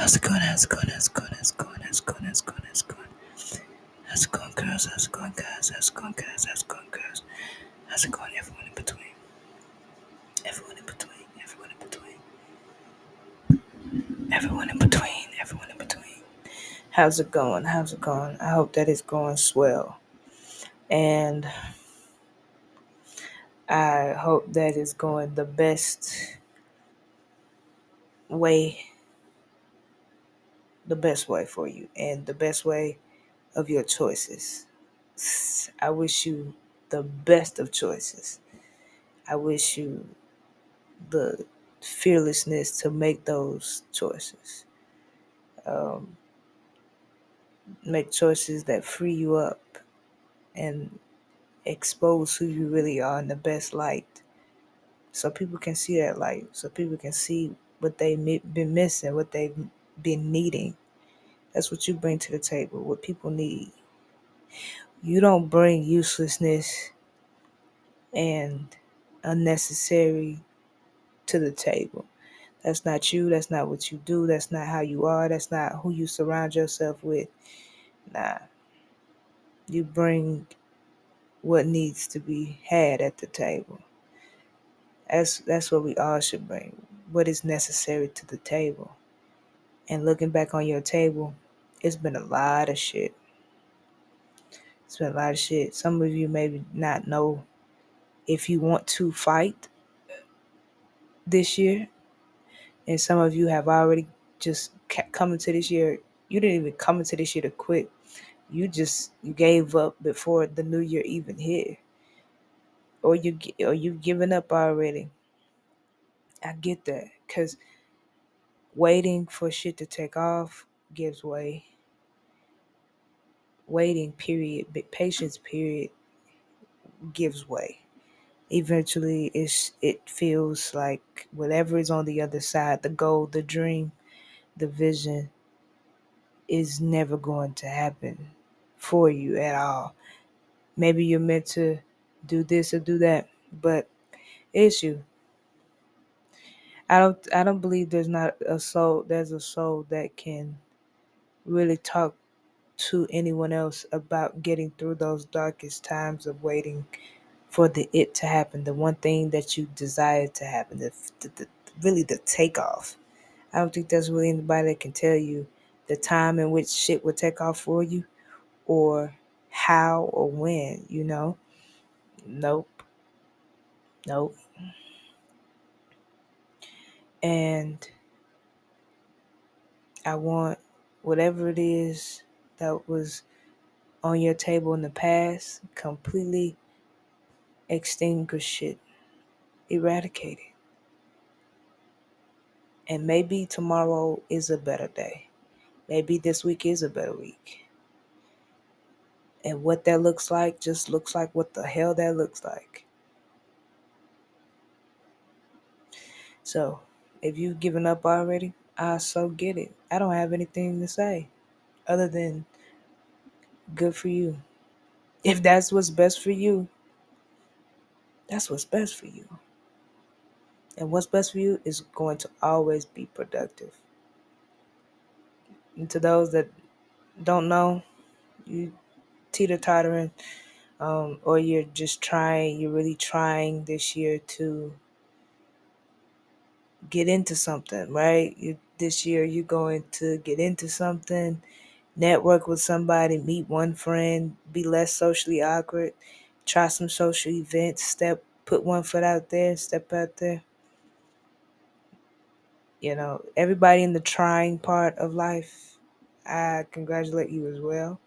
How's it going? How's it going? How's it going? How's it going? How's it going? How's it going? How's it going? How's it going, girls? How's it going, guys? How's it going, guys? How's it going, girls? How's it going, everyone in between? Everyone in between. Everyone in between. Everyone in between. Everyone in between. How's it going? How's it going? I hope that it's going swell. And I hope that it's going the best way the best way for you and the best way of your choices. I wish you the best of choices. I wish you the fearlessness to make those choices. Um, make choices that free you up and expose who you really are in the best light so people can see that light so people can see what they've been missing what they've been needing that's what you bring to the table, what people need. You don't bring uselessness and unnecessary to the table. That's not you. That's not what you do. That's not how you are. That's not who you surround yourself with. Nah. You bring what needs to be had at the table. That's that's what we all should bring. What is necessary to the table. And looking back on your table, it's been a lot of shit. It's been a lot of shit. Some of you maybe not know if you want to fight this year, and some of you have already just kept coming to this year. You didn't even come into this year to quit. You just you gave up before the new year even hit, or you or you've given up already. I get that because waiting for shit to take off gives way. Waiting period, patience period gives way. Eventually, it's it feels like whatever is on the other side, the goal, the dream, the vision, is never going to happen for you at all. Maybe you're meant to do this or do that, but it's you. I don't I don't believe there's not a soul there's a soul that can really talk to anyone else about getting through those darkest times of waiting for the it to happen, the one thing that you desire to happen, the, the, the really the takeoff. I don't think there's really anybody that can tell you the time in which shit will take off for you or how or when, you know? Nope. Nope. And I want whatever it is that was on your table in the past completely extinguish it, eradicate it. And maybe tomorrow is a better day. Maybe this week is a better week. And what that looks like just looks like what the hell that looks like. So, if you've given up already, I so get it. I don't have anything to say other than good for you. If that's what's best for you, that's what's best for you. And what's best for you is going to always be productive. And to those that don't know, you teeter tottering, um, or you're just trying, you're really trying this year to get into something, right? You, this year you're going to get into something, network with somebody, meet one friend, be less socially awkward, try some social events, step put one foot out there, step out there. You know, everybody in the trying part of life, I congratulate you as well.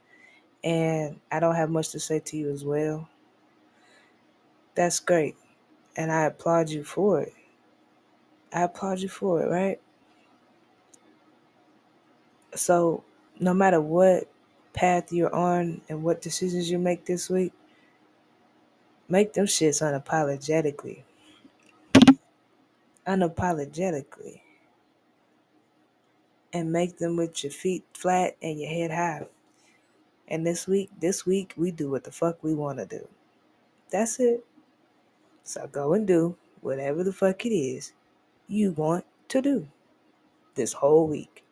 And I don't have much to say to you as well. That's great. And I applaud you for it. I applaud you for it, right? So, no matter what path you're on and what decisions you make this week, make them shits unapologetically. Unapologetically. And make them with your feet flat and your head high. And this week, this week, we do what the fuck we want to do. That's it. So go and do whatever the fuck it is you want to do this whole week.